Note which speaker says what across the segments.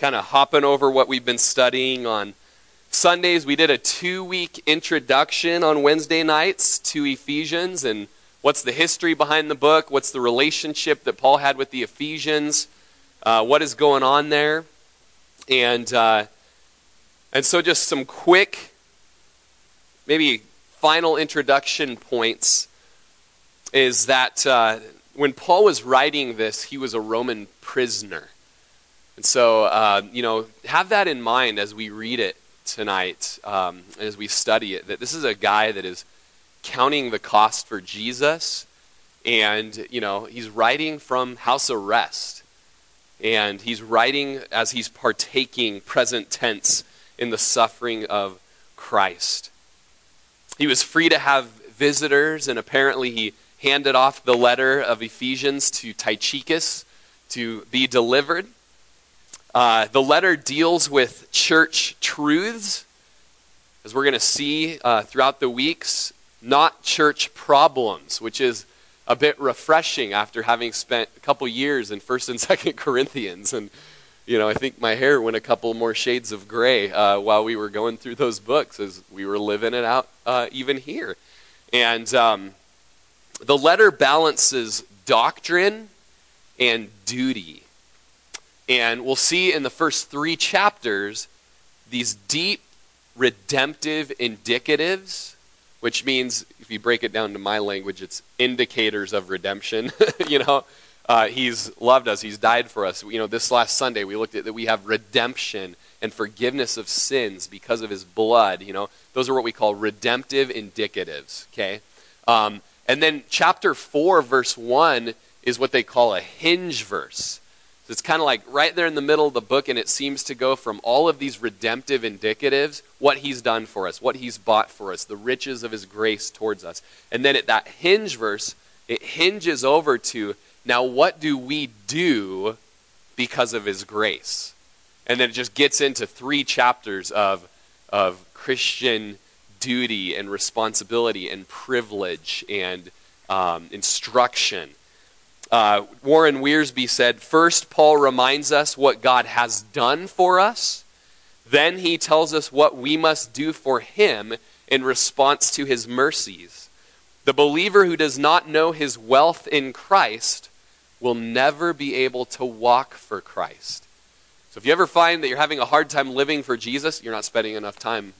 Speaker 1: kind of hopping over what we've been studying on Sundays. We did a two week introduction on Wednesday nights to Ephesians and what's the history behind the book, what's the relationship that Paul had with the Ephesians, uh, what is going on there. And, uh, and so, just some quick, maybe final introduction points is that uh, when Paul was writing this, he was a Roman prisoner. And so, uh, you know, have that in mind as we read it tonight, um, as we study it, that this is a guy that is counting the cost for Jesus. And, you know, he's writing from house arrest. And he's writing as he's partaking, present tense, in the suffering of Christ. He was free to have visitors, and apparently he handed off the letter of Ephesians to Tychicus to be delivered. Uh, the letter deals with church truths, as we're going to see uh, throughout the weeks, not church problems, which is a bit refreshing after having spent a couple years in First and Second Corinthians, and you know, I think my hair went a couple more shades of gray uh, while we were going through those books, as we were living it out uh, even here. And um, the letter balances doctrine and duty. And we'll see in the first three chapters these deep redemptive indicatives, which means, if you break it down to my language, it's indicators of redemption. you know, uh, he's loved us, he's died for us. You know, this last Sunday we looked at that we have redemption and forgiveness of sins because of his blood. You know, those are what we call redemptive indicatives, okay? Um, and then chapter 4, verse 1 is what they call a hinge verse. So it's kind of like right there in the middle of the book, and it seems to go from all of these redemptive indicatives, what he's done for us, what he's bought for us, the riches of his grace towards us. And then at that hinge verse, it hinges over to now what do we do because of his grace? And then it just gets into three chapters of, of Christian duty and responsibility and privilege and um, instruction uh, Warren Wiersbe said, First, Paul reminds us what God has done for us. Then he tells us what we must do for him in response to his mercies. The believer who does not know his wealth in Christ will never be able to walk for Christ. So if you ever find that you're having a hard time living for Jesus, you're not spending enough time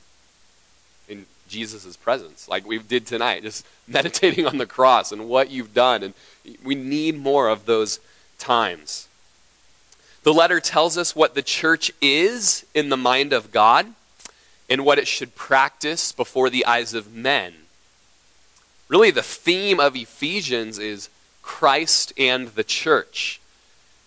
Speaker 1: Jesus' presence, like we did tonight, just meditating on the cross and what you've done. And we need more of those times. The letter tells us what the church is in the mind of God and what it should practice before the eyes of men. Really, the theme of Ephesians is Christ and the church.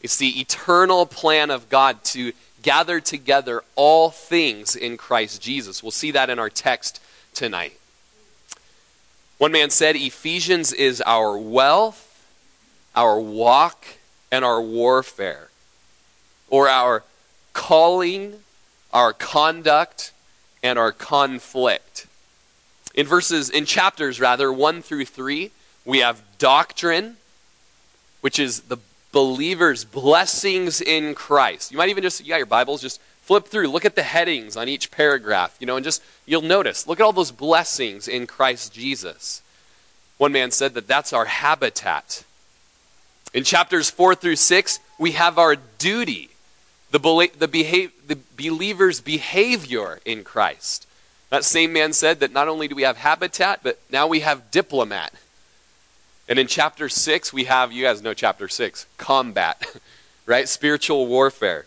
Speaker 1: It's the eternal plan of God to gather together all things in Christ Jesus. We'll see that in our text tonight. One man said Ephesians is our wealth, our walk, and our warfare, or our calling, our conduct, and our conflict. In verses, in chapters rather, 1 through 3, we have doctrine, which is the believer's blessings in Christ. You might even just, you got your Bibles, just flip through, look at the headings on each paragraph, you know, and just, you'll notice, look at all those blessings in Christ Jesus. One man said that that's our habitat. In chapters 4 through 6, we have our duty, the, the, behave, the believer's behavior in Christ. That same man said that not only do we have habitat, but now we have diplomat. And in chapter 6, we have, you guys know chapter 6, combat, right? Spiritual warfare.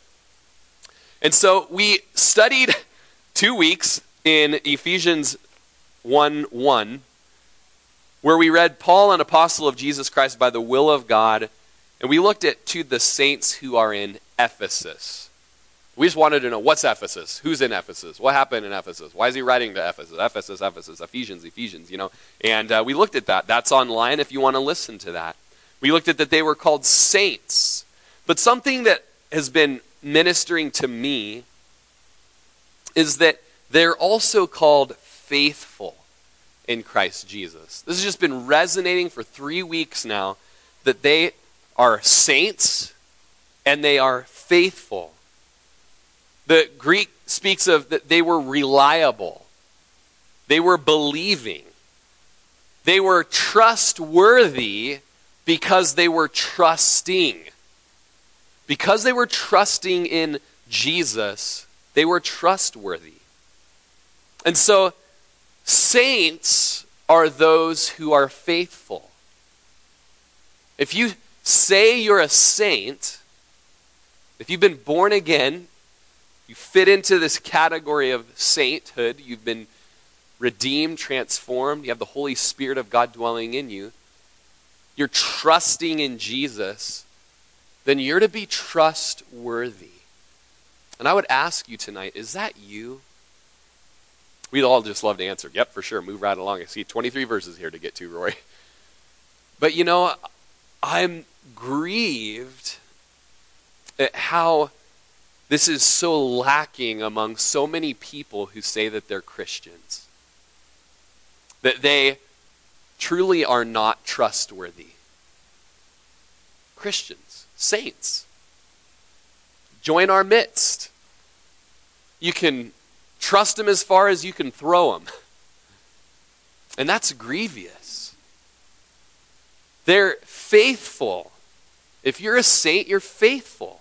Speaker 1: And so we studied two weeks in Ephesians 1 1 where we read Paul, an apostle of Jesus Christ by the will of God, and we looked at to the saints who are in Ephesus. We just wanted to know what's Ephesus? Who's in Ephesus? What happened in Ephesus? Why is he writing to Ephesus? Ephesus, Ephesus, Ephesians, Ephesians, you know. And uh, we looked at that. That's online if you want to listen to that. We looked at that they were called saints. But something that has been ministering to me is that they're also called faithful in Christ Jesus. This has just been resonating for three weeks now that they are saints and they are faithful. The Greek speaks of that they were reliable, they were believing, they were trustworthy because they were trusting. Because they were trusting in Jesus, they were trustworthy. And so, saints are those who are faithful. If you say you're a saint, if you've been born again, you fit into this category of sainthood, you've been redeemed, transformed, you have the Holy Spirit of God dwelling in you, you're trusting in Jesus, then you're to be trustworthy. And I would ask you tonight, is that you? We'd all just love to answer. Yep, for sure. Move right along. I see 23 verses here to get to, Roy. But you know, I'm grieved at how this is so lacking among so many people who say that they're Christians. That they truly are not trustworthy. Christians, saints, join our midst. You can trust them as far as you can throw them. And that's grievous. They're faithful. If you're a saint, you're faithful.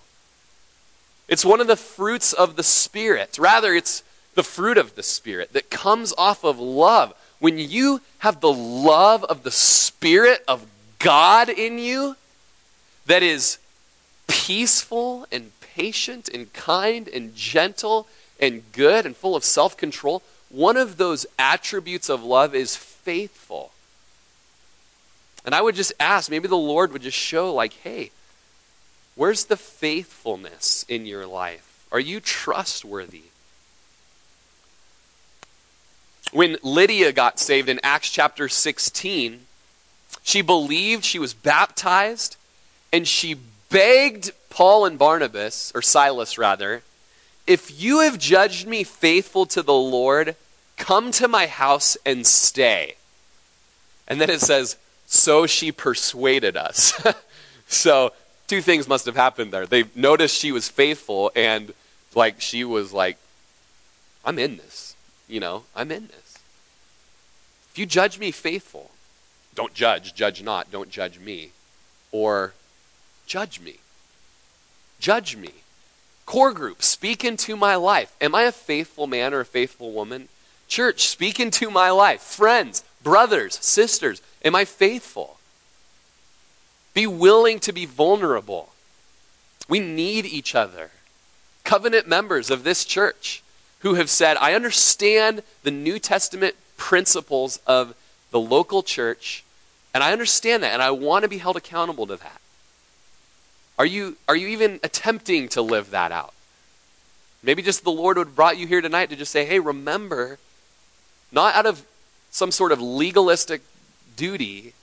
Speaker 1: It's one of the fruits of the Spirit. Rather, it's the fruit of the Spirit that comes off of love. When you have the love of the Spirit of God in you that is peaceful and patient and kind and gentle and good and full of self control, one of those attributes of love is faithful. And I would just ask, maybe the Lord would just show, like, hey, where's the faithfulness in your life? Are you trustworthy? When Lydia got saved in Acts chapter 16, she believed, she was baptized, and she begged Paul and Barnabas, or Silas rather, if you have judged me faithful to the Lord, come to my house and stay. And then it says, so she persuaded us. so two things must have happened there. They noticed she was faithful, and like she was like, I'm in this. You know, I'm in this. If you judge me faithful, don't judge, judge not, don't judge me. Or judge me. Judge me. Core group, speak into my life. Am I a faithful man or a faithful woman? Church, speak into my life. Friends, brothers, sisters, am I faithful? Be willing to be vulnerable. We need each other. Covenant members of this church who have said, I understand the New Testament principles of the local church, and I understand that, and I want to be held accountable to that. Are you, are you even attempting to live that out? Maybe just the Lord would have brought you here tonight to just say, hey, remember, not out of some sort of legalistic duty,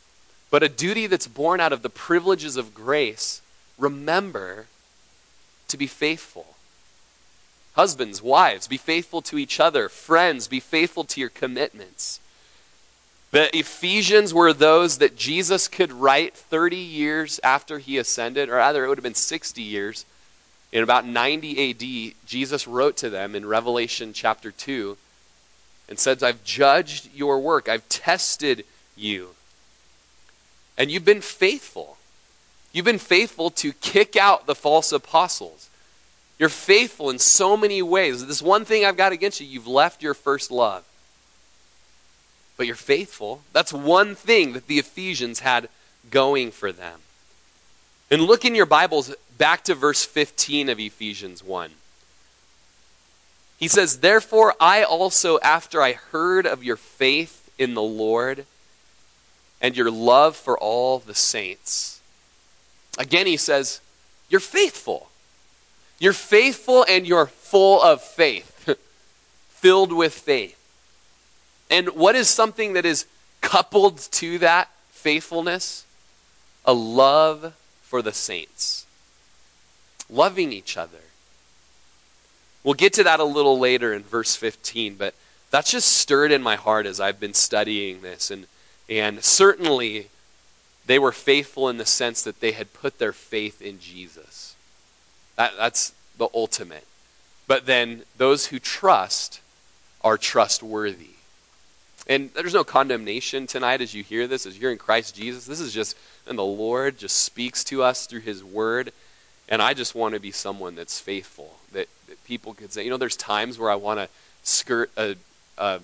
Speaker 1: but a duty that's born out of the privileges of grace. Remember to be faithful. Husbands, wives, be faithful to each other. Friends, be faithful to your commitments. The Ephesians were those that Jesus could write 30 years after he ascended, or rather, it would have been 60 years. In about 90 AD, Jesus wrote to them in Revelation chapter 2 and said, I've judged your work, I've tested you. And you've been faithful. You've been faithful to kick out the false apostles. You're faithful in so many ways. This one thing I've got against you, you've left your first love but you're faithful. That's one thing that the Ephesians had going for them. And look in your Bibles back to verse 15 of Ephesians 1. He says, Therefore, I also, after I heard of your faith in the Lord and your love for all the saints. Again, he says, You're faithful. You're faithful and you're full of faith, filled with faith. And what is something that is coupled to that faithfulness? A love for the saints, loving each other. We'll get to that a little later in verse 15, but that's just stirred in my heart as I've been studying this. And, and certainly, they were faithful in the sense that they had put their faith in Jesus. That, that's the ultimate. but then those who trust are trustworthy. And there's no condemnation tonight as you hear this, as you're in Christ Jesus. This is just, and the Lord just speaks to us through His Word. And I just want to be someone that's faithful, that, that people could say, you know, there's times where I want to skirt a, a,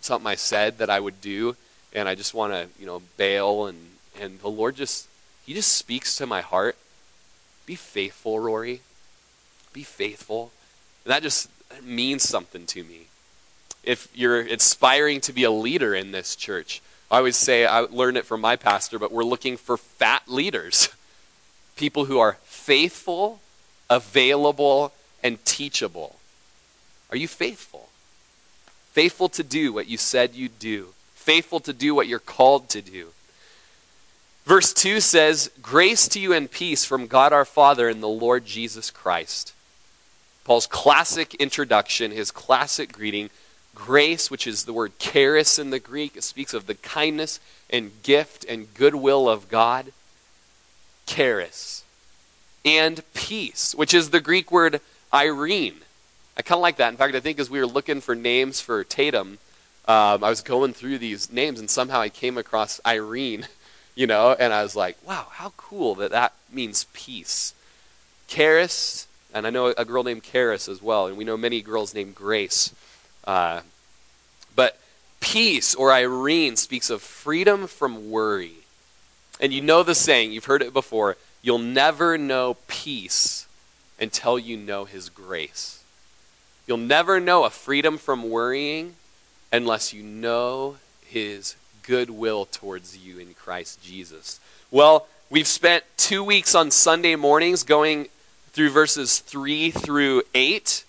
Speaker 1: something I said that I would do, and I just want to, you know, bail. And, and the Lord just, He just speaks to my heart. Be faithful, Rory. Be faithful. And that just means something to me if you're aspiring to be a leader in this church. I always say, I learned it from my pastor, but we're looking for fat leaders. People who are faithful, available, and teachable. Are you faithful? Faithful to do what you said you'd do, faithful to do what you're called to do. Verse 2 says, Grace to you and peace from God our Father and the Lord Jesus Christ. Paul's classic introduction, his classic greeting Grace, which is the word charis in the Greek, it speaks of the kindness and gift and goodwill of God. Charis. And peace, which is the Greek word Irene. I kind of like that. In fact, I think as we were looking for names for Tatum, um, I was going through these names and somehow I came across Irene, you know, and I was like, wow, how cool that that means peace. Charis, and I know a girl named Charis as well, and we know many girls named Grace. Uh, but peace or Irene speaks of freedom from worry. And you know the saying, you've heard it before you'll never know peace until you know His grace. You'll never know a freedom from worrying unless you know His goodwill towards you in Christ Jesus. Well, we've spent two weeks on Sunday mornings going through verses 3 through 8.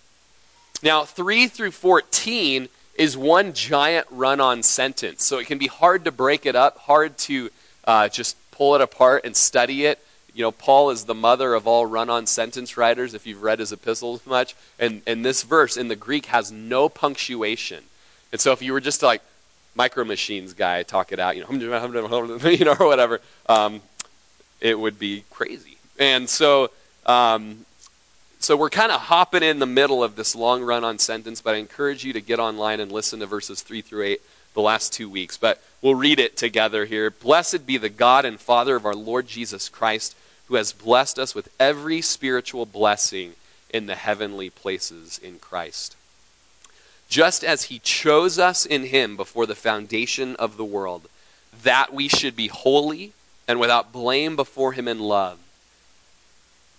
Speaker 1: Now, 3 through 14 is one giant run on sentence. So it can be hard to break it up, hard to uh, just pull it apart and study it. You know, Paul is the mother of all run on sentence writers, if you've read his epistles much. And, and this verse in the Greek has no punctuation. And so if you were just like, micro machines guy talk it out, you know, you know, or whatever, um, it would be crazy. And so um, so we're kind of hopping in the middle of this long run on sentence, but I encourage you to get online and listen to verses 3 through 8 the last two weeks. But we'll read it together here. Blessed be the God and Father of our Lord Jesus Christ, who has blessed us with every spiritual blessing in the heavenly places in Christ. Just as he chose us in him before the foundation of the world, that we should be holy and without blame before him in love.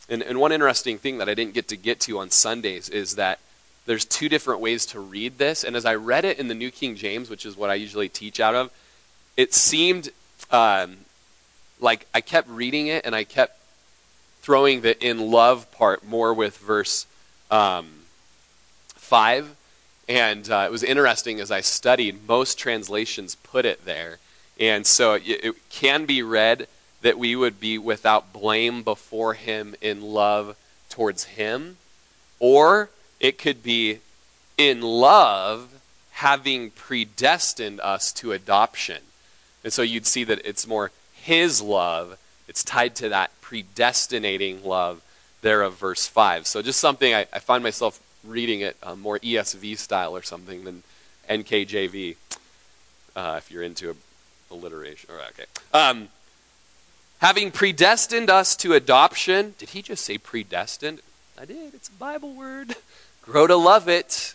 Speaker 1: And, and one interesting thing that I didn't get to get to on Sundays is that there's two different ways to read this. And as I read it in the New King James, which is what I usually teach out of, it seemed um, like I kept reading it and I kept throwing the in love part more with verse um, 5. And uh, it was interesting as I studied, most translations put it there. And so it, it can be read that we would be without blame before Him in love towards Him, or it could be in love having predestined us to adoption. And so you'd see that it's more His love, it's tied to that predestinating love there of verse 5. So just something I, I find myself reading it um, more ESV style or something than NKJV, uh, if you're into alliteration. Or, okay. Um, having predestined us to adoption. Did he just say predestined? I did. It's a Bible word. Grow to love it.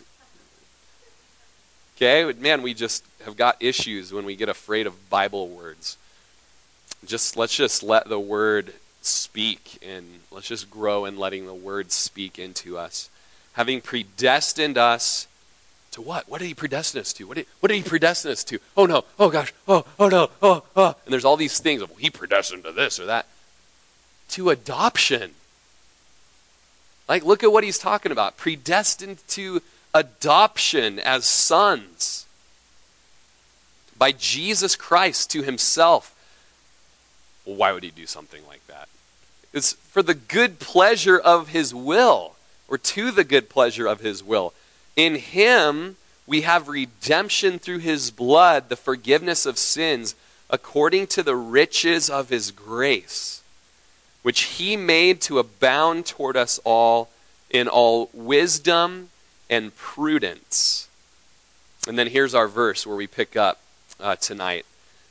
Speaker 1: Okay, man, we just have got issues when we get afraid of Bible words. Just let's just let the word speak and let's just grow in letting the word speak into us. Having predestined us to what? What did he predestine us to? What did, what did he predestine us to? Oh no, oh gosh, oh, oh no, oh, oh. And there's all these things. Well, he predestined to this or that. To adoption. Like, look at what he's talking about. Predestined to adoption as sons by Jesus Christ to himself. Why would he do something like that? It's for the good pleasure of his will, or to the good pleasure of his will. In him we have redemption through his blood, the forgiveness of sins, according to the riches of his grace, which he made to abound toward us all in all wisdom and prudence. And then here's our verse where we pick up uh, tonight.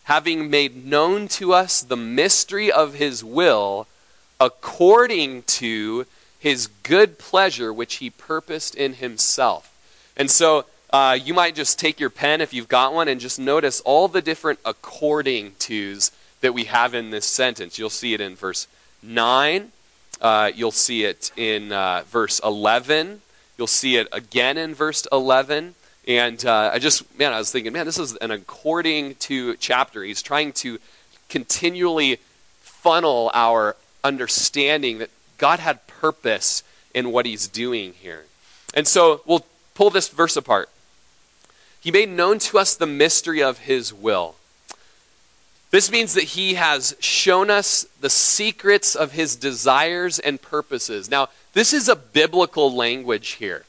Speaker 1: Having made known to us the mystery of his will, according to his good pleasure, which he purposed in himself. And so uh, you might just take your pen if you've got one and just notice all the different according tos that we have in this sentence. You'll see it in verse 9, uh, you'll see it in uh, verse 11, you'll see it again in verse 11. And uh, I just, man, I was thinking, man, this is an according to chapter. He's trying to continually funnel our understanding that God had purpose in what he's doing here. And so we'll pull this verse apart. He made known to us the mystery of his will. This means that he has shown us the secrets of his desires and purposes. Now, this is a biblical language here.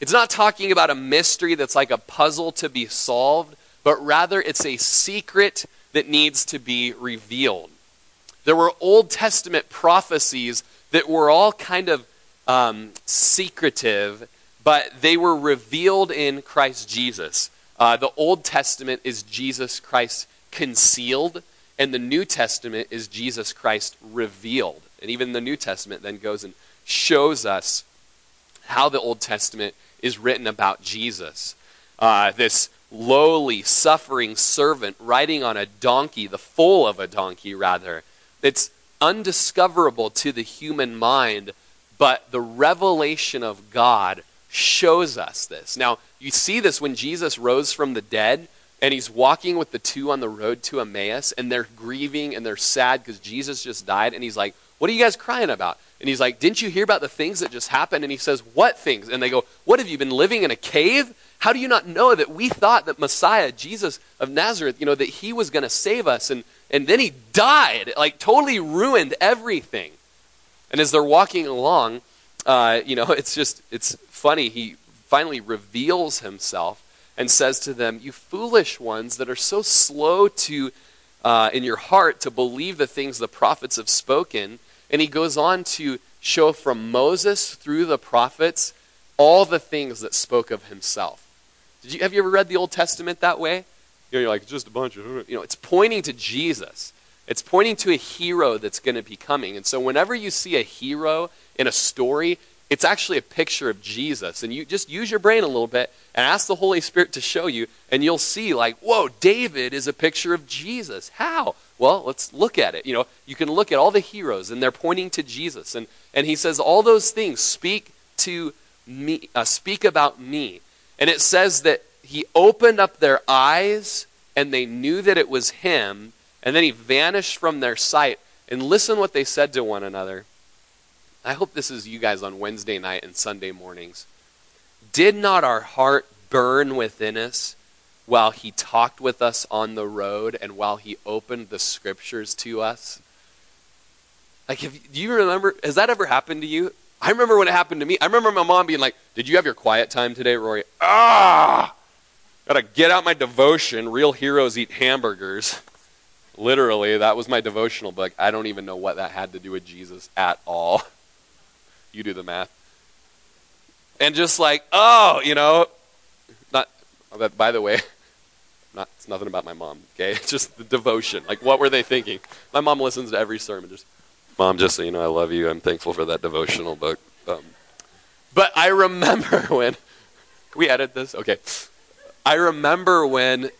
Speaker 1: It's not talking about a mystery that's like a puzzle to be solved, but rather it's a secret that needs to be revealed. There were Old Testament prophecies that were all kind of um, secretive, but they were revealed in Christ Jesus. Uh, the Old Testament is Jesus Christ concealed, and the New Testament is Jesus Christ revealed. And even the New Testament then goes and shows us how the Old Testament is written about Jesus. Uh, this lowly, suffering servant riding on a donkey, the foal of a donkey, rather. It's undiscoverable to the human mind, but the revelation of God shows us this. Now, you see this when Jesus rose from the dead and he's walking with the two on the road to Emmaus, and they're grieving and they're sad because Jesus just died. And he's like, What are you guys crying about? And he's like, Didn't you hear about the things that just happened? And he says, What things? And they go, What have you been living in a cave? How do you not know that we thought that Messiah, Jesus of Nazareth, you know, that he was going to save us? And, and then he died, like totally ruined everything. And as they're walking along, uh, you know, it's just, it's funny. He finally reveals himself and says to them, You foolish ones that are so slow to, uh, in your heart, to believe the things the prophets have spoken. And he goes on to show from Moses through the prophets all the things that spoke of himself. Did you, have you ever read the Old Testament that way? You know, you're like, just a bunch of, you know, it's pointing to Jesus. It's pointing to a hero that's going to be coming. And so whenever you see a hero in a story, it's actually a picture of Jesus. And you just use your brain a little bit and ask the Holy Spirit to show you, and you'll see, like, whoa, David is a picture of Jesus. How? Well, let's look at it. You know, you can look at all the heroes, and they're pointing to Jesus. And, and he says, all those things speak to me, uh, speak about me. And it says that he opened up their eyes, and they knew that it was him, and then he vanished from their sight. And listen what they said to one another. I hope this is you guys on Wednesday night and Sunday mornings. Did not our heart burn within us while he talked with us on the road and while he opened the scriptures to us? Like, do you remember? Has that ever happened to you? I remember when it happened to me. I remember my mom being like, Did you have your quiet time today, Rory? Ah! Gotta get out my devotion. Real heroes eat hamburgers. Literally, that was my devotional book. I don't even know what that had to do with Jesus at all. You do the math. And just like, oh, you know, not, by the way, not, it's nothing about my mom, okay? It's just the devotion. Like, what were they thinking? My mom listens to every sermon. Just, mom, just so you know, I love you. I'm thankful for that devotional book. Um, but I remember when, we edit this? Okay. I remember when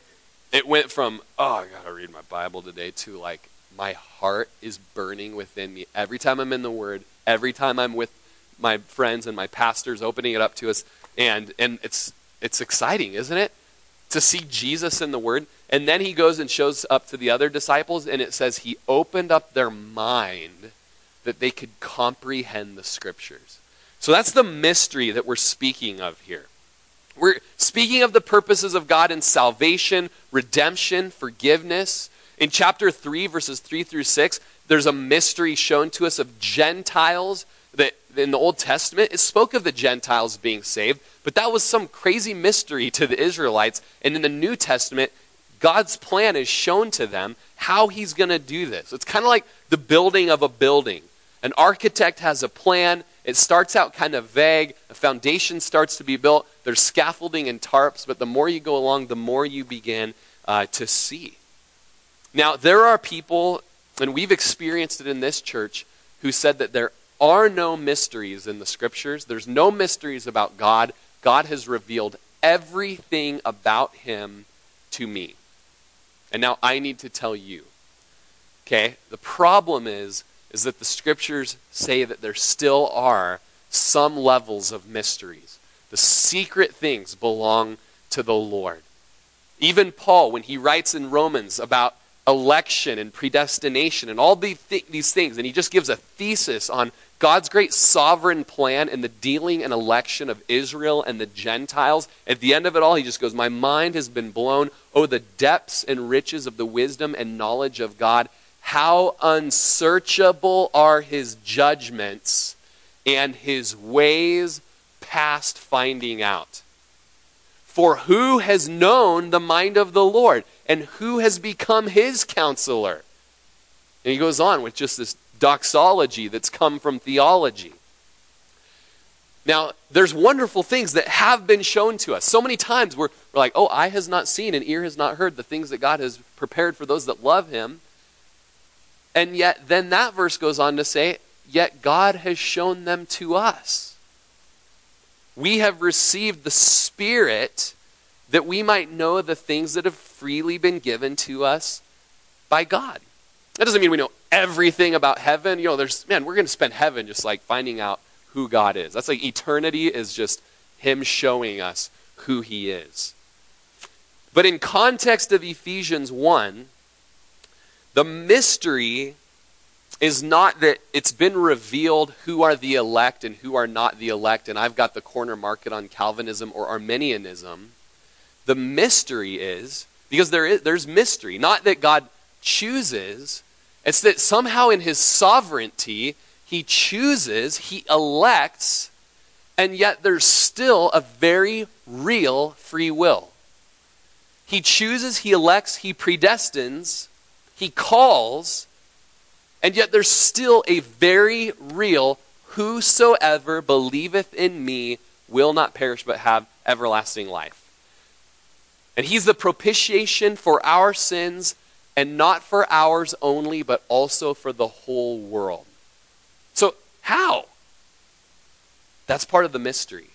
Speaker 1: it went from, oh, I got to read my Bible today, to like, my heart is burning within me. Every time I'm in the Word, every time I'm with my friends and my pastors opening it up to us, and and it's it's exciting, isn't it? To see Jesus in the Word, and then he goes and shows up to the other disciples, and it says he opened up their mind that they could comprehend the Scriptures. So that's the mystery that we're speaking of here. We're speaking of the purposes of God in salvation, redemption, forgiveness. In chapter 3, verses 3 through 6, there's a mystery shown to us of Gentiles that in the Old Testament, it spoke of the Gentiles being saved, but that was some crazy mystery to the Israelites. And in the New Testament, God's plan is shown to them how he's going to do this. It's kind of like the building of a building. An architect has a plan, It starts out kind of vague. A foundation starts to be built. There's scaffolding and tarps, but the more you go along, the more you begin uh, to see. Now, there are people, and we've experienced it in this church, who said that there are no mysteries in the scriptures. There's no mysteries about God. God has revealed everything about him to me. And now I need to tell you. Okay? The problem is is that the scriptures say that there still are some levels of mysteries. The secret things belong to the Lord. Even Paul, when he writes in Romans about election and predestination and all these things, and he just gives a thesis on God's great sovereign plan in the dealing and election of Israel and the Gentiles. At the end of it all, he just goes, My mind has been blown. Oh, the depths and riches of the wisdom and knowledge of God. How unsearchable are his judgments and his ways past finding out. For who has known the mind of the Lord? And who has become his counselor? And he goes on with just this doxology that's come from theology. Now, there's wonderful things that have been shown to us. So many times we're, we're like, oh, eye has not seen and ear has not heard the things that God has prepared for those that love him. And yet, then that verse goes on to say, yet God has shown them to us. We have received the Spirit that we might know the things that have freely been given to us by God. That doesn't mean we know everything about heaven. You know, there's, man, we're going to spend heaven just like finding out who God is. That's like eternity is just Him showing us who He is. But in context of Ephesians 1, the mystery is not that it's been revealed who are the elect and who are not the elect, and I've got the corner market on Calvinism or Arminianism. The mystery is, because there is, there's mystery, not that God chooses, it's that somehow in his sovereignty, he chooses, he elects, and yet there's still a very real free will. He chooses, he elects, he predestines, he calls, and yet there's still a very real whosoever believeth in me will not perish but have everlasting life. And he's the propitiation for our sins, and not for ours only, but also for the whole world. So, how? That's part of the mystery.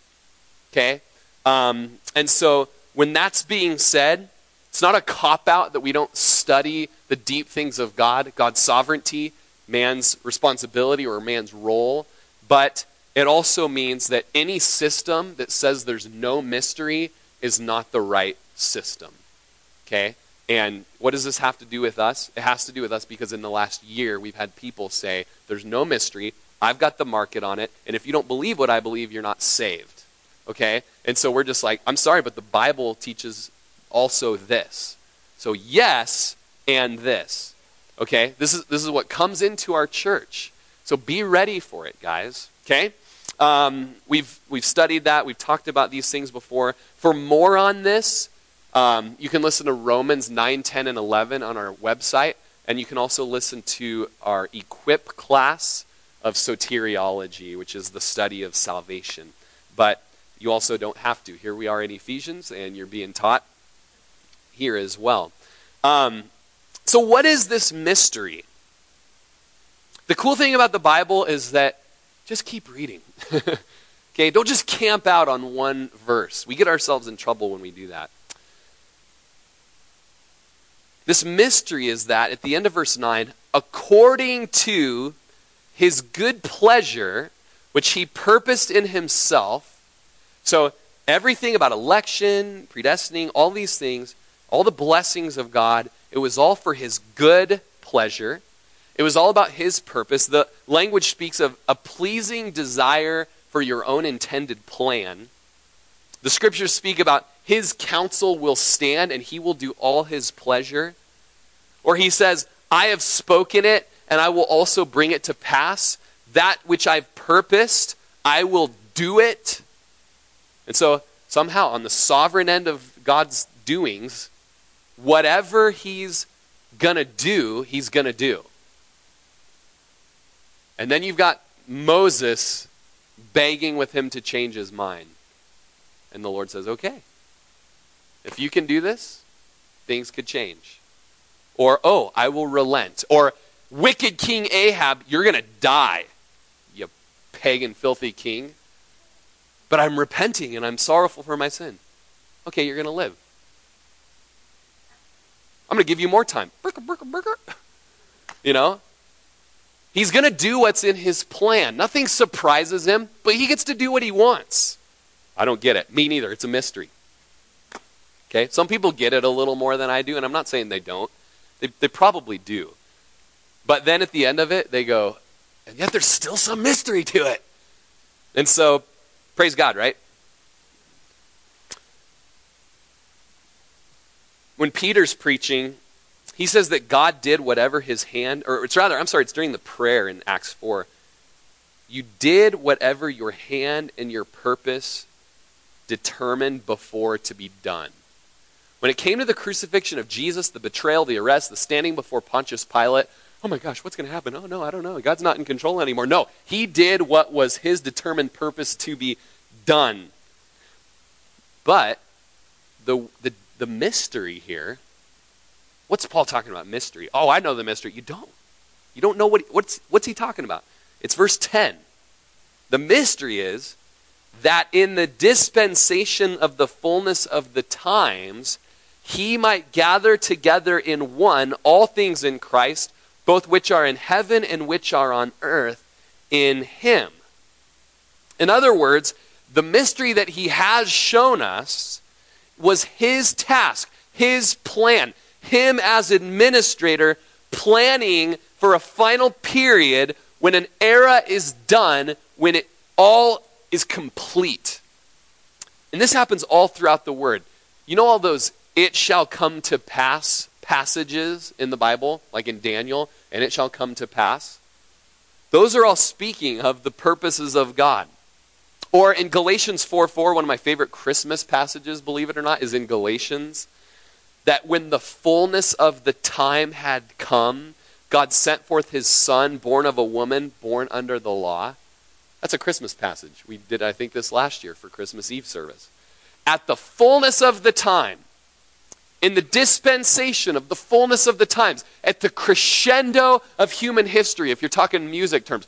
Speaker 1: Okay? Um, and so, when that's being said, it's not a cop out that we don't study the deep things of God, God's sovereignty, man's responsibility or man's role, but it also means that any system that says there's no mystery is not the right system. Okay? And what does this have to do with us? It has to do with us because in the last year we've had people say, there's no mystery, I've got the market on it, and if you don't believe what I believe, you're not saved. Okay? And so we're just like, I'm sorry, but the Bible teaches also this. So, yes, and this. Okay? This is, this is what comes into our church. So be ready for it, guys. Okay? Um, we've, we've studied that. We've talked about these things before. For more on this, um, you can listen to Romans 9, 10, and 11 on our website. And you can also listen to our Equip class of soteriology, which is the study of salvation. But you also don't have to. Here we are in Ephesians, and you're being taught here as well. Um, so, what is this mystery? The cool thing about the Bible is that just keep reading. okay, don't just camp out on one verse. We get ourselves in trouble when we do that. This mystery is that at the end of verse 9, according to his good pleasure, which he purposed in himself. So, everything about election, predestining, all these things, all the blessings of God, it was all for his good pleasure. It was all about his purpose. The language speaks of a pleasing desire for your own intended plan. The scriptures speak about his counsel will stand and he will do all his pleasure. Or he says, I have spoken it and I will also bring it to pass. That which I've purposed, I will do it. And so, somehow, on the sovereign end of God's doings, whatever he's going to do, he's going to do. And then you've got Moses begging with him to change his mind. And the Lord says, Okay. If you can do this, things could change. Or, oh, I will relent. Or, wicked King Ahab, you're going to die, you pagan, filthy king. But I'm repenting and I'm sorrowful for my sin. Okay, you're going to live. I'm going to give you more time. You know? He's going to do what's in his plan. Nothing surprises him, but he gets to do what he wants. I don't get it. Me neither. It's a mystery. Okay? Some people get it a little more than I do, and I'm not saying they don't. They, they probably do. But then at the end of it, they go, and yet there's still some mystery to it. And so, praise God, right? When Peter's preaching, he says that God did whatever his hand, or it's rather, I'm sorry, it's during the prayer in Acts 4. You did whatever your hand and your purpose determined before to be done. When it came to the crucifixion of Jesus, the betrayal, the arrest, the standing before Pontius Pilate, oh my gosh, what's going to happen? Oh no, I don't know. God's not in control anymore. No, he did what was his determined purpose to be done. But the, the, the mystery here, what's Paul talking about? Mystery. Oh, I know the mystery. You don't. You don't know what what's what's he talking about? It's verse 10. The mystery is that in the dispensation of the fullness of the times, he might gather together in one all things in Christ, both which are in heaven and which are on earth, in him. In other words, the mystery that he has shown us was his task, his plan, him as administrator planning for a final period when an era is done, when it all is complete. And this happens all throughout the Word. You know all those it shall come to pass passages in the Bible, like in Daniel, and it shall come to pass? Those are all speaking of the purposes of God. Or in Galatians 4 4, one of my favorite Christmas passages, believe it or not, is in Galatians. That when the fullness of the time had come, God sent forth his son, born of a woman, born under the law. That's a Christmas passage. We did, I think, this last year for Christmas Eve service. At the fullness of the time, in the dispensation of the fullness of the times, at the crescendo of human history, if you're talking music terms,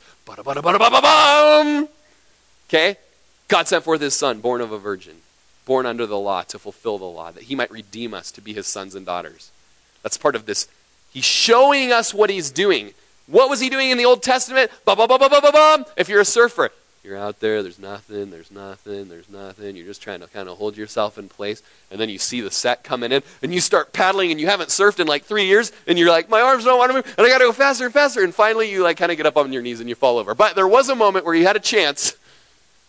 Speaker 1: okay? God sent forth his son, born of a virgin, born under the law to fulfill the law, that he might redeem us to be his sons and daughters. That's part of this. He's showing us what he's doing. What was he doing in the Old Testament? If you're a surfer, you're out there, there's nothing, there's nothing, there's nothing. You're just trying to kind of hold yourself in place. And then you see the set coming in, and you start paddling, and you haven't surfed in like three years, and you're like, my arms don't want to move, and I got to go faster and faster. And finally, you like kind of get up on your knees and you fall over. But there was a moment where you had a chance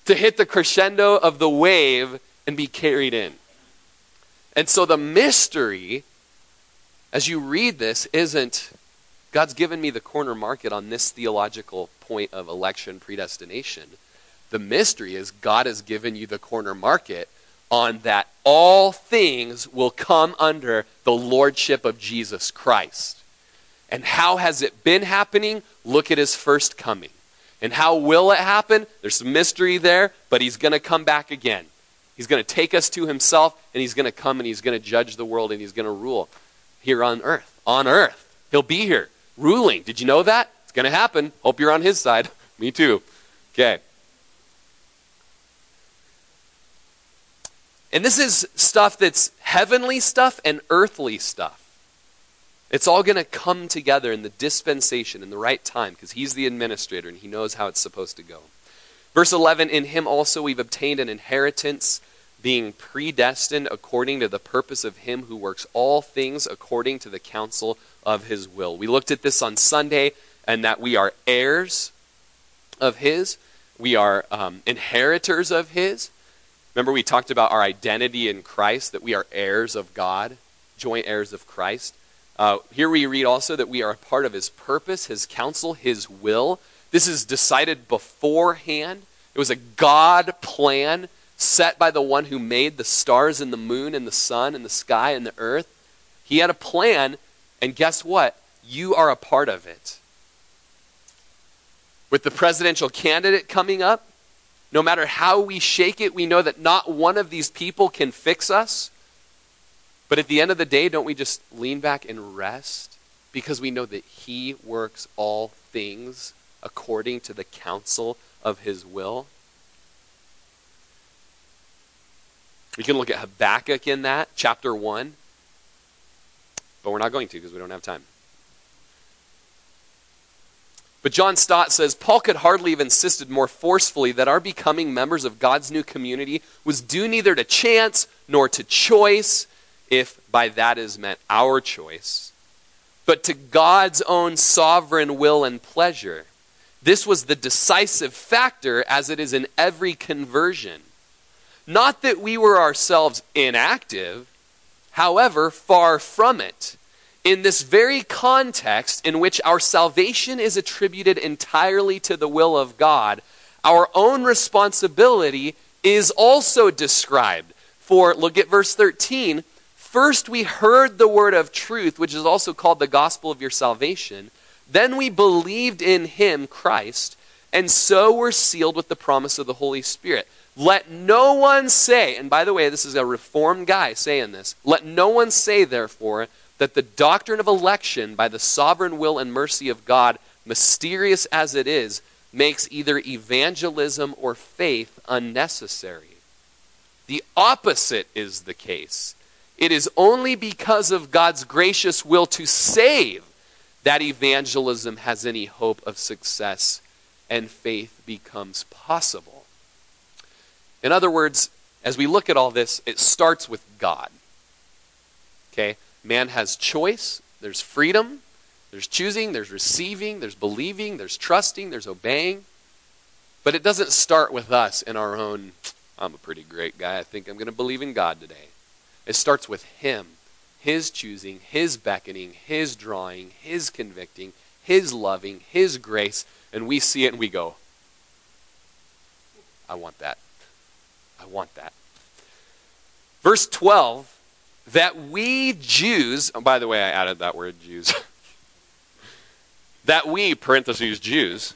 Speaker 1: to hit the crescendo of the wave and be carried in. And so the mystery, as you read this, isn't God's given me the corner market on this theological point of election predestination. The mystery is God has given you the corner market on that all things will come under the lordship of Jesus Christ. And how has it been happening? Look at his first coming. And how will it happen? There's some mystery there, but he's going to come back again. He's going to take us to himself, and he's going to come and he's going to judge the world, and he's going to rule here on earth. On earth. He'll be here ruling. Did you know that? It's going to happen. Hope you're on his side. Me too. Okay. And this is stuff that's heavenly stuff and earthly stuff. It's all going to come together in the dispensation in the right time because he's the administrator and he knows how it's supposed to go. Verse 11 In him also we've obtained an inheritance, being predestined according to the purpose of him who works all things according to the counsel of his will. We looked at this on Sunday, and that we are heirs of his, we are um, inheritors of his. Remember, we talked about our identity in Christ, that we are heirs of God, joint heirs of Christ. Uh, here we read also that we are a part of his purpose, his counsel, his will. This is decided beforehand. It was a God plan set by the one who made the stars and the moon and the sun and the sky and the earth. He had a plan and guess what? You are a part of it. With the presidential candidate coming up, No matter how we shake it, we know that not one of these people can fix us. But at the end of the day, don't we just lean back and rest? Because we know that He works all things according to the counsel of His will. We can look at Habakkuk in that, chapter 1. But we're not going to because we don't have time. But John Stott says Paul could hardly have insisted more forcefully that our becoming members of God's new community was due neither to chance nor to choice, if by that is meant our choice, but to God's own sovereign will and pleasure. This was the decisive factor, as it is in every conversion. Not that we were ourselves inactive, however, far from it. In this very context, in which our salvation is attributed entirely to the will of God, our own responsibility is also described. For, look at verse 13. First, we heard the word of truth, which is also called the gospel of your salvation. Then we believed in him, Christ, and so were sealed with the promise of the Holy Spirit. Let no one say, and by the way, this is a reformed guy saying this, let no one say, therefore, that the doctrine of election by the sovereign will and mercy of God, mysterious as it is, makes either evangelism or faith unnecessary. The opposite is the case. It is only because of God's gracious will to save that evangelism has any hope of success and faith becomes possible. In other words, as we look at all this, it starts with God. Okay? Man has choice, there's freedom, there's choosing, there's receiving, there's believing, there's trusting, there's obeying. But it doesn't start with us in our own, I'm a pretty great guy, I think I'm going to believe in God today. It starts with Him, His choosing, His beckoning, His drawing, His convicting, His loving, His grace, and we see it and we go, I want that. I want that. Verse 12, that we Jews, oh, by the way, I added that word Jews. that we, parentheses, Jews,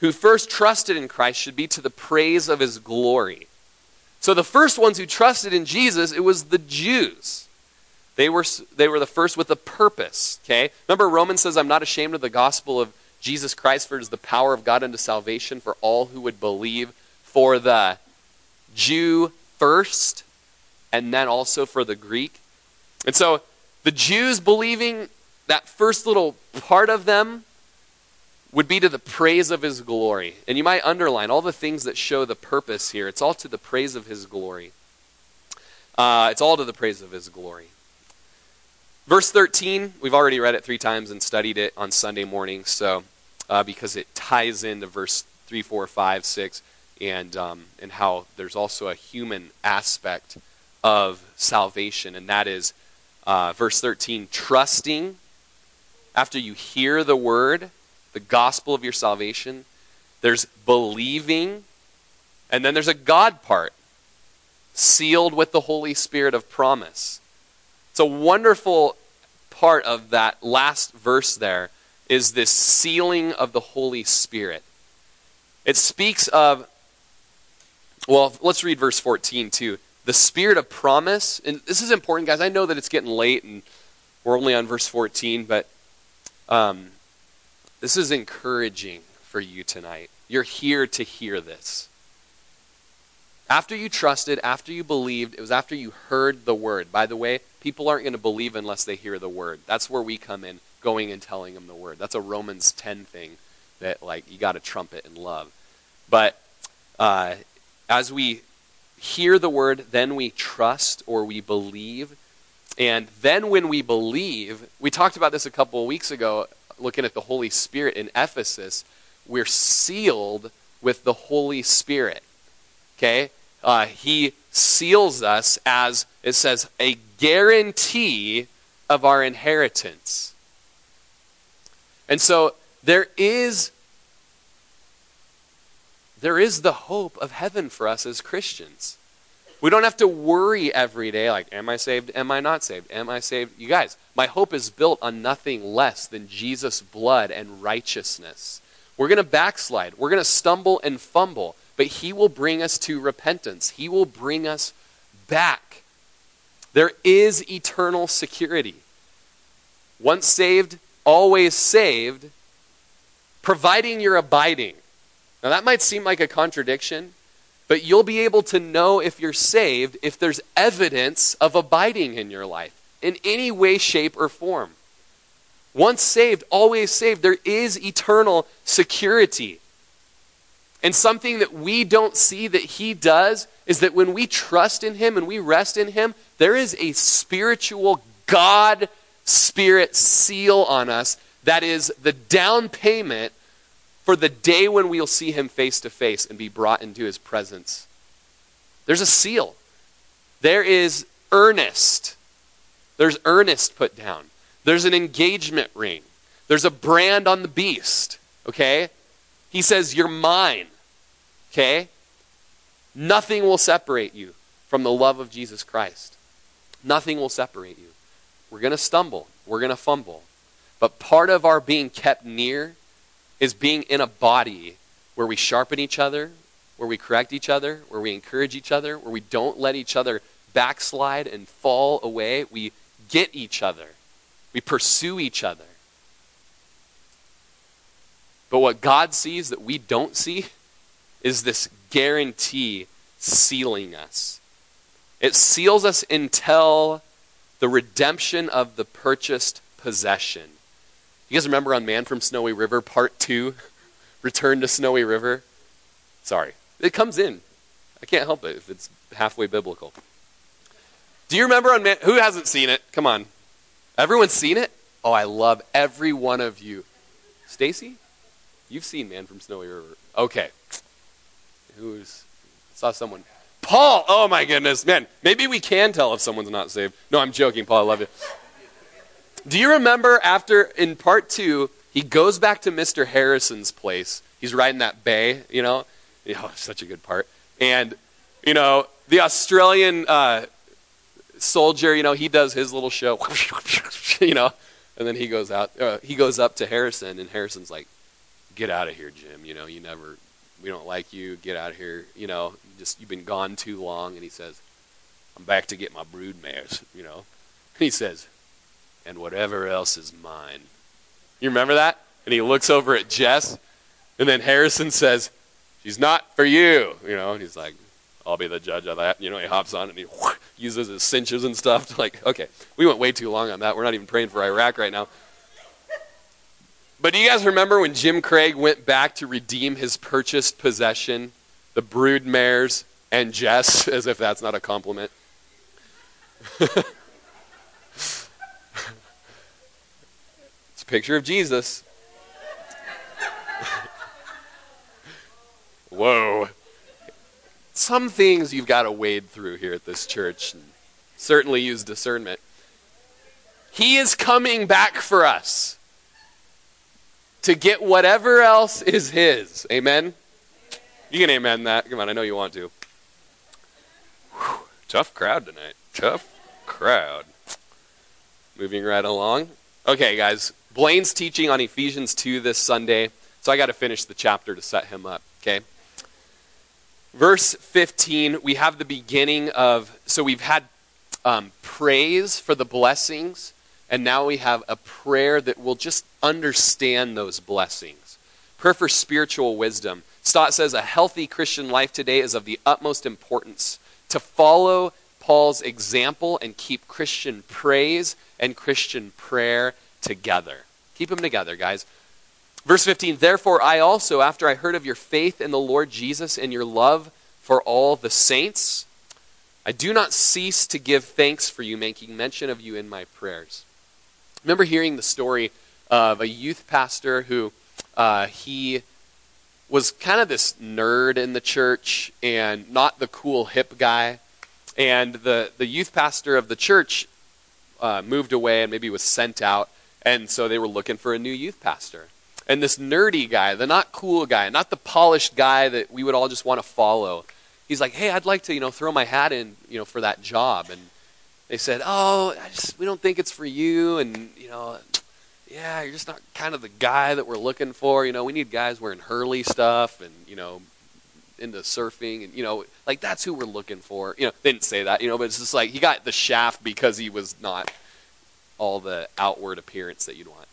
Speaker 1: who first trusted in Christ should be to the praise of his glory. So the first ones who trusted in Jesus, it was the Jews. They were, they were the first with a purpose. Okay? Remember, Romans says, I'm not ashamed of the gospel of Jesus Christ, for it is the power of God unto salvation for all who would believe, for the Jew first, and then also for the Greek. And so the Jews believing that first little part of them would be to the praise of his glory. And you might underline all the things that show the purpose here. It's all to the praise of his glory. Uh, it's all to the praise of his glory. Verse 13, we've already read it three times and studied it on Sunday morning, so uh, because it ties into verse 3, 4, 5, 6 and um, and how there's also a human aspect of salvation, and that is uh, verse 13: trusting after you hear the word, the gospel of your salvation. There's believing, and then there's a God part, sealed with the Holy Spirit of promise. It's a wonderful part of that last verse there is this sealing of the Holy Spirit. It speaks of well, let's read verse 14 too. The spirit of promise, and this is important, guys. I know that it's getting late and we're only on verse 14, but um, this is encouraging for you tonight. You're here to hear this. After you trusted, after you believed, it was after you heard the word. By the way, people aren't going to believe unless they hear the word. That's where we come in, going and telling them the word. That's a Romans 10 thing that, like, you got to trumpet and love. But uh, as we hear the word, then we trust or we believe. And then when we believe, we talked about this a couple of weeks ago, looking at the Holy Spirit in Ephesus. We're sealed with the Holy Spirit. Okay? Uh, he seals us as, it says, a guarantee of our inheritance. And so there is there is the hope of heaven for us as Christians. We don't have to worry every day, like, am I saved? Am I not saved? Am I saved? You guys, my hope is built on nothing less than Jesus' blood and righteousness. We're going to backslide. We're going to stumble and fumble. but He will bring us to repentance. He will bring us back. There is eternal security. Once saved, always saved, providing you're abiding. Now, that might seem like a contradiction, but you'll be able to know if you're saved if there's evidence of abiding in your life in any way, shape, or form. Once saved, always saved. There is eternal security. And something that we don't see that He does is that when we trust in Him and we rest in Him, there is a spiritual God Spirit seal on us that is the down payment for the day when we'll see Him face to face and be brought into His presence. There's a seal. There is earnest. There's earnest put down. There's an engagement ring. There's a brand on the beast. Okay? He says, You're mine. Okay? Nothing will separate you from the love of Jesus Christ. Nothing will separate you. We're going to stumble. We're going to fumble. But part of our being kept near is being in a body where we sharpen each other, where we correct each other, where we encourage each other, where we don't let each other backslide and fall away. We get each other. We pursue each other. But what God sees that we don't see is this guarantee sealing us. It seals us until the redemption of the purchased possession. You guys remember on Man from Snowy River, part two, Return to Snowy River? Sorry. It comes in. I can't help it if it's halfway biblical. Do you remember on Man? Who hasn't seen it? Come on. Everyone's seen it? Oh, I love every one of you. Stacy? You've seen Man from Snowy River. Okay. Who's saw someone? Paul. Oh my goodness, man. Maybe we can tell if someone's not saved. No, I'm joking, Paul. I love you. Do you remember after in part two, he goes back to Mr. Harrison's place. He's riding that bay, you know. Oh, such a good part. And you know the Australian uh, soldier, you know, he does his little show, you know, and then he goes out. Uh, he goes up to Harrison, and Harrison's like, "Get out of here, Jim. You know, you never. We don't like you. Get out of here. You know, just you've been gone too long." And he says, "I'm back to get my brood mares." You know, and he says, "And whatever else is mine." You remember that? And he looks over at Jess, and then Harrison says, "She's not for you." You know, and he's like, I'll be the judge of that. You know, he hops on and he uses his cinches and stuff. To like, okay, we went way too long on that. We're not even praying for Iraq right now. But do you guys remember when Jim Craig went back to redeem his purchased possession, the brood mares and Jess, as if that's not a compliment? a picture of Jesus. Whoa some things you've got to wade through here at this church and certainly use discernment. He is coming back for us to get whatever else is His. Amen? You can amen that. Come on, I know you want to. Whew, tough crowd tonight. Tough crowd. Moving right along. Okay, guys. Blaine's teaching on Ephesians 2 this Sunday, so I got to finish the chapter to set him up, okay? verse 15, we have the beginning of, so we've had um, praise for the blessings, and now we have a prayer that will just understand those blessings. Prayer for spiritual wisdom. Stott says a healthy Christian life today is of the utmost importance. To follow Paul's example and keep Christian praise and Christian prayer together. Keep them together, guys. Verse 15, therefore I also, after I heard of your faith in the Lord Jesus and your love for all the saints, I do not cease to give thanks for you, making mention of you in my prayers. remember hearing the story of a youth pastor who uh, he was kind of this nerd in the church and not the cool hip guy. And the, the youth pastor of the church uh, moved away and maybe was sent out. And so they were looking for a new youth pastor and this nerdy guy, the not cool guy, not the polished guy that we would all just want to follow. He's like, "Hey, I'd like to, you know, throw my hat in, you know, for that job." And they said, "Oh, just, we don't think it's for you." And you know, yeah, you're just not kind of the guy that we're looking for. You know, we need guys wearing Hurley stuff and you know, into surfing, and you know, like that's who we're looking for. You know, they didn't say that, you know, but it's just like he got the shaft because he was not all the outward appearance that you'd want.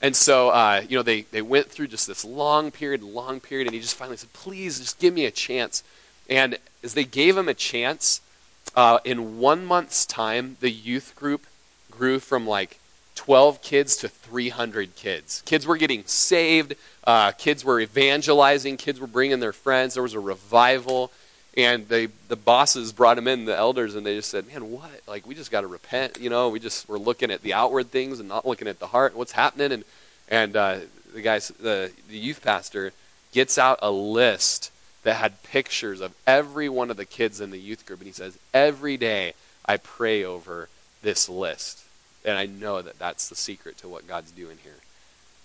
Speaker 1: And so, uh, you know, they, they went through just this long period, long period, and he just finally said, please, just give me a chance. And as they gave him a chance, uh, in one month's time, the youth group grew from like 12 kids to 300 kids. Kids were getting saved, uh, kids were evangelizing, kids were bringing their friends. There was a revival. And they, the bosses brought him in, the elders, and they just said, Man, what? Like, we just got to repent. You know, we just were looking at the outward things and not looking at the heart. What's happening? And, and uh, the guys, the, the youth pastor, gets out a list that had pictures of every one of the kids in the youth group. And he says, Every day I pray over this list. And I know that that's the secret to what God's doing here.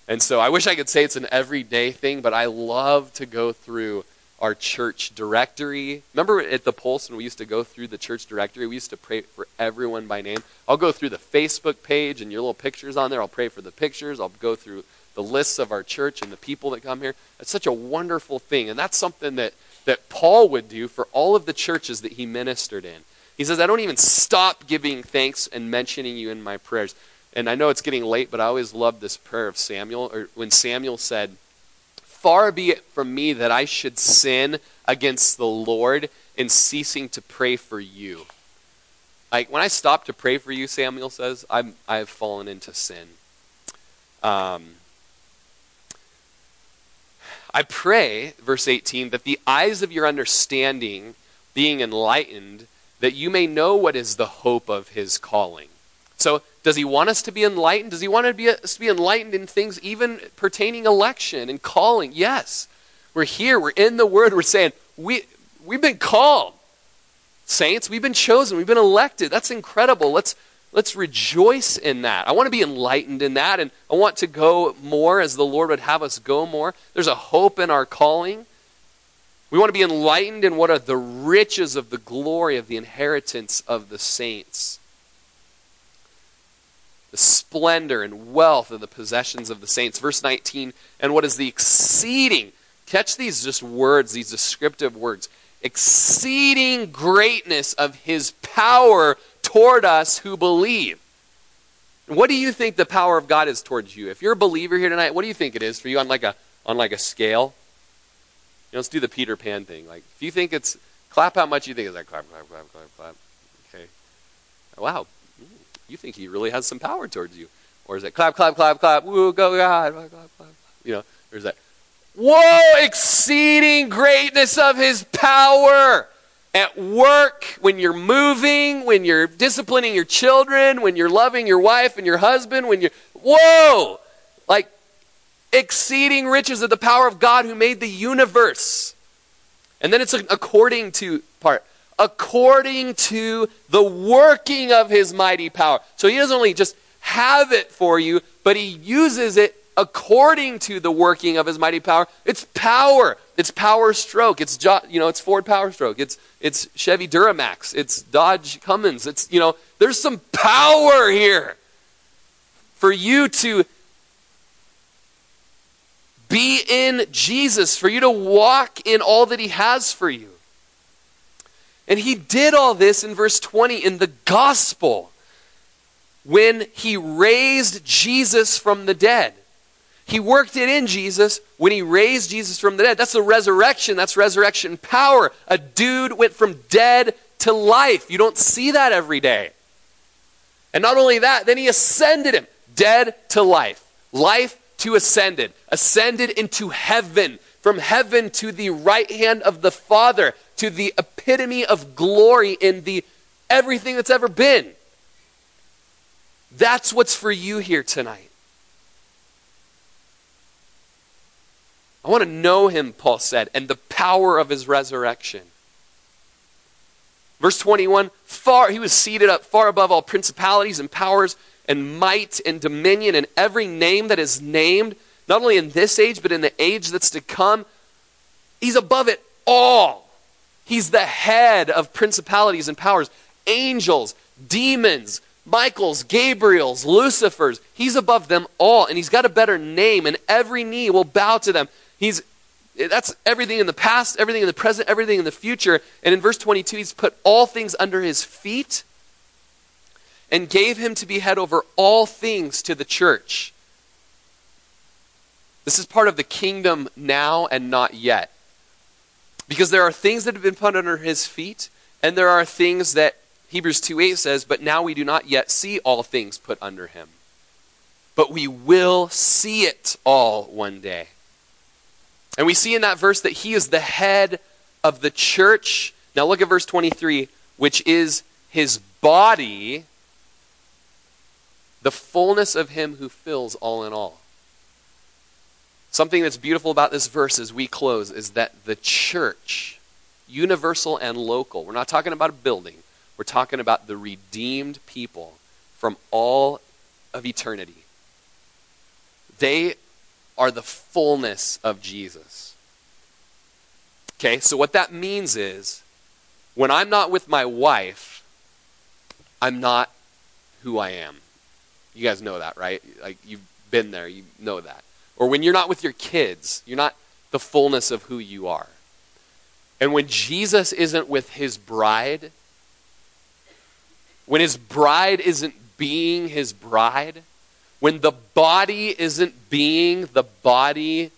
Speaker 1: And so I wish I could say it's an everyday thing, but I love to go through our church directory. Remember at the Pulse when we used to go through the church directory, we used to pray for everyone by name. I'll go through the Facebook page and your little pictures on there. I'll pray for the pictures. I'll go through the lists of our church and the people that come here. It's such a wonderful thing. And that's something that, that Paul would do for all of the churches that he ministered in. He says, I don't even stop giving thanks and mentioning you in my prayers. And I know it's getting late, but I always love this prayer of Samuel, or when Samuel said, Far be it from me that I should sin against the Lord in ceasing to pray for you. Like when I stop to pray for you, Samuel says, I'm, I've fallen into sin. Um, I pray, verse 18, that the eyes of your understanding being enlightened, that you may know what is the hope of his calling. So does he want us to be enlightened? Does he want to be, us to be enlightened in things even pertaining election and calling? Yes. We're here. We're in the Word. We're saying, we, we've been called. Saints, we've been chosen. We've been elected. That's incredible. Let's, let's rejoice in that. I want to be enlightened in that, and I want to go more as the Lord would have us go more. There's a hope in our calling. We want to be enlightened in what are the riches of the glory of the inheritance of the saints the splendor and wealth of the possessions of the saints. Verse 19, and what is the exceeding, catch these just words, these descriptive words, exceeding greatness of his power toward us who believe. What do you think the power of God is towards you? If you're a believer here tonight, what do you think it is for you on like a on like a scale? You know, let's do the Peter Pan thing. Like, if you think it's clap, how much you think it's like clap, clap, clap, clap, clap. Okay. Wow, you think he really has some power towards you. Or is it clap, clap, clap, clap, woo, go God, clap, clap, clap. You know, there's that, whoa, exceeding greatness of his power at work, when you're moving, when you're disciplining your children, when you're loving your wife and your husband, when you're, whoa, like exceeding riches of the power of God who made the universe. And then it's according to part according to the working of his mighty power. So he doesn't only just have it for you, but he uses it according to the working of his mighty power. It's power. It's power stroke. It's you know, it's Ford Power Stroke. It's it's Chevy Duramax. It's Dodge Cummins. It's you know, there's some power here for you to be in Jesus, for you to walk in all that he has for you. And he did all this in verse 20 in the gospel when he raised Jesus from the dead. He worked it in Jesus when he raised Jesus from the dead. That's the resurrection. That's resurrection power. A dude went from dead to life. You don't see that every day. And not only that, then he ascended him, dead to life, life to ascended, ascended into heaven, from heaven to the right hand of the Father to the epitome of glory in the everything that's ever been. That's what's for you here tonight. I want to know him, Paul said, and the power of his resurrection. Verse 21 far he was seated up far above all principalities and powers and might and dominion and every name that is named not only in this age but in the age that's to come he's above it all He's the head of principalities and powers, angels, demons, Michael's, Gabriel's, Lucifer's. He's above them all, and he's got a better name, and every knee will bow to them. He's That's everything in the past, everything in the present, everything in the future. And in verse 22, he's put all things under his feet and gave him to be head over all things to the church. This is part of the kingdom now and not yet. Because there are things that have been put under his feet, and there are things that Hebrews 2 8 says, but now we do not yet see all things put under him. But we will see it all one day. And we see in that verse that he is the head of the church. Now look at verse 23, which is his body, the fullness of him who fills all in all. Something that's beautiful about this verse as we close is that the church, universal and local, we're not talking about a building, we're talking about the redeemed people from all of eternity. They are the fullness of Jesus. Okay, so what that means is when I'm not with my wife, I'm not who I am. You guys know that, right? Like you've been there, you know that. Or when you're not with your kids, you're not the fullness of who you are. And when Jesus isn't with his bride, when his bride isn't being his bride, when the body isn't being the body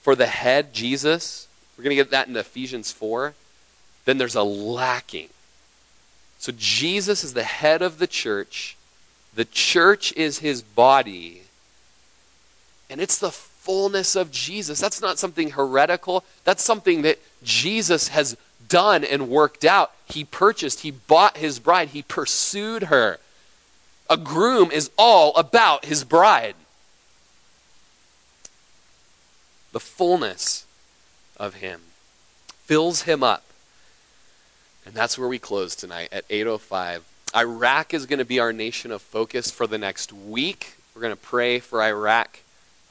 Speaker 1: for the head, Jesus, we're going to get that in Ephesians 4, then there's a lacking. So Jesus is the head of the church, the church is his body, and it's the fullness of Jesus. That's not something heretical, that's something that Jesus has done and worked out. He purchased, he bought his bride, he pursued her. A groom is all about his bride. The fullness of him fills him up. And that's where we close tonight at 8:05. Iraq is going to be our nation of focus for the next week. We're going to pray for Iraq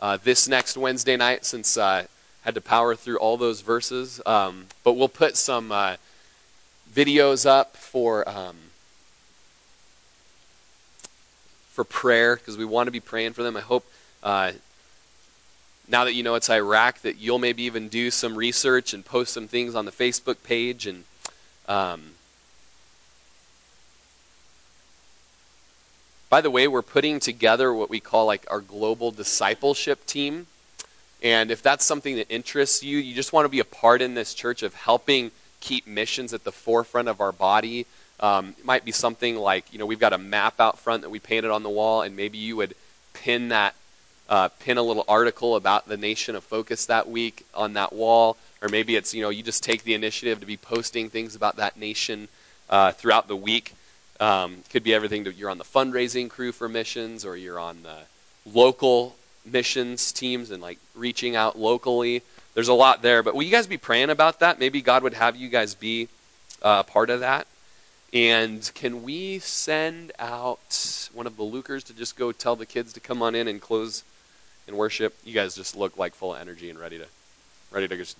Speaker 1: uh, this next Wednesday night since I had to power through all those verses. Um, but we'll put some uh, videos up for um, for prayer because we want to be praying for them. I hope uh, now that you know it's Iraq that you'll maybe even do some research and post some things on the Facebook page and. Um, by the way, we're putting together what we call like our global discipleship team. And if that's something that interests you, you just want to be a part in this church of helping keep missions at the forefront of our body, um, it might be something like, you know, we've got a map out front that we painted on the wall, and maybe you would pin that, uh, pin a little article about the nation of focus that week on that wall. Or maybe it's, you know, you just take the initiative to be posting things about that nation uh, throughout the week. Um, could be everything to you're on the fundraising crew for missions, or you're on the local missions teams and like reaching out locally. There's a lot there, but will you guys be praying about that? Maybe God would have you guys be uh, a part of that. And can we send out one of the Lukers to just go tell the kids to come on in and close and worship? You guys just look like full of energy and ready to ready to just